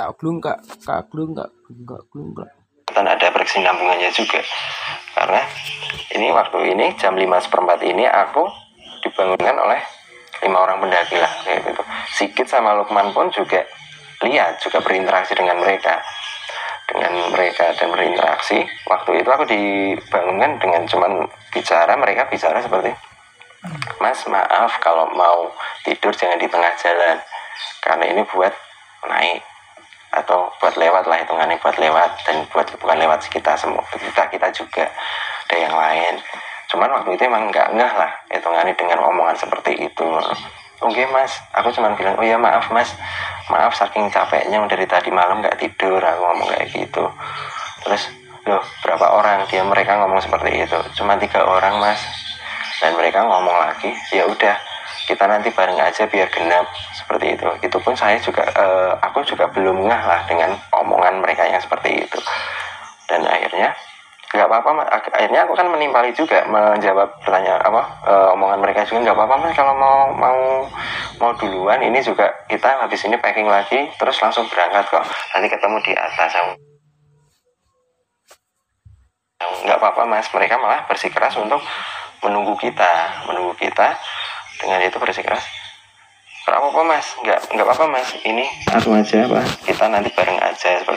tak glung kak kak glung kak glung kak glung kak dan ada berkesinambungannya juga. Karena ini waktu ini jam 5 seperempat ini aku dibangunkan oleh lima orang pendaki lah kayak gitu. Sigit sama Lukman pun juga lihat juga berinteraksi dengan mereka. Dengan mereka dan berinteraksi waktu itu aku dibangunkan dengan cuman bicara mereka bicara seperti Mas maaf kalau mau tidur jangan di tengah jalan. Karena ini buat naik atau buat lewat lah hitungannya buat lewat dan buat bukan lewat kita semua kita kita juga. Ada yang lain. Cuman waktu itu emang nggak ngeh lah hitungannya dengan omongan seperti itu. Oke mas. Aku cuman bilang oh ya maaf mas. Maaf saking capeknya dari tadi malam nggak tidur. Aku ngomong kayak gitu. Terus loh berapa orang? Dia mereka ngomong seperti itu. Cuma tiga orang mas. Dan mereka ngomong lagi ya udah kita nanti bareng aja biar genap seperti itu. Itu pun saya juga eh, aku juga belum ngah lah dengan omongan mereka yang seperti itu. Dan akhirnya nggak apa-apa akhirnya aku kan menimpali juga menjawab pertanyaan apa eh, omongan mereka juga nggak apa-apa mas kalau mau mau mau duluan. Ini juga kita habis ini packing lagi terus langsung berangkat kok. Nanti ketemu di atas. Aku nggak apa-apa mas. Mereka malah bersikeras untuk menunggu kita menunggu kita dengan itu bersikeras nggak apa-apa mas. Nggak nggak apa-apa mas. Ini langsung aja pak. kita nanti bareng aja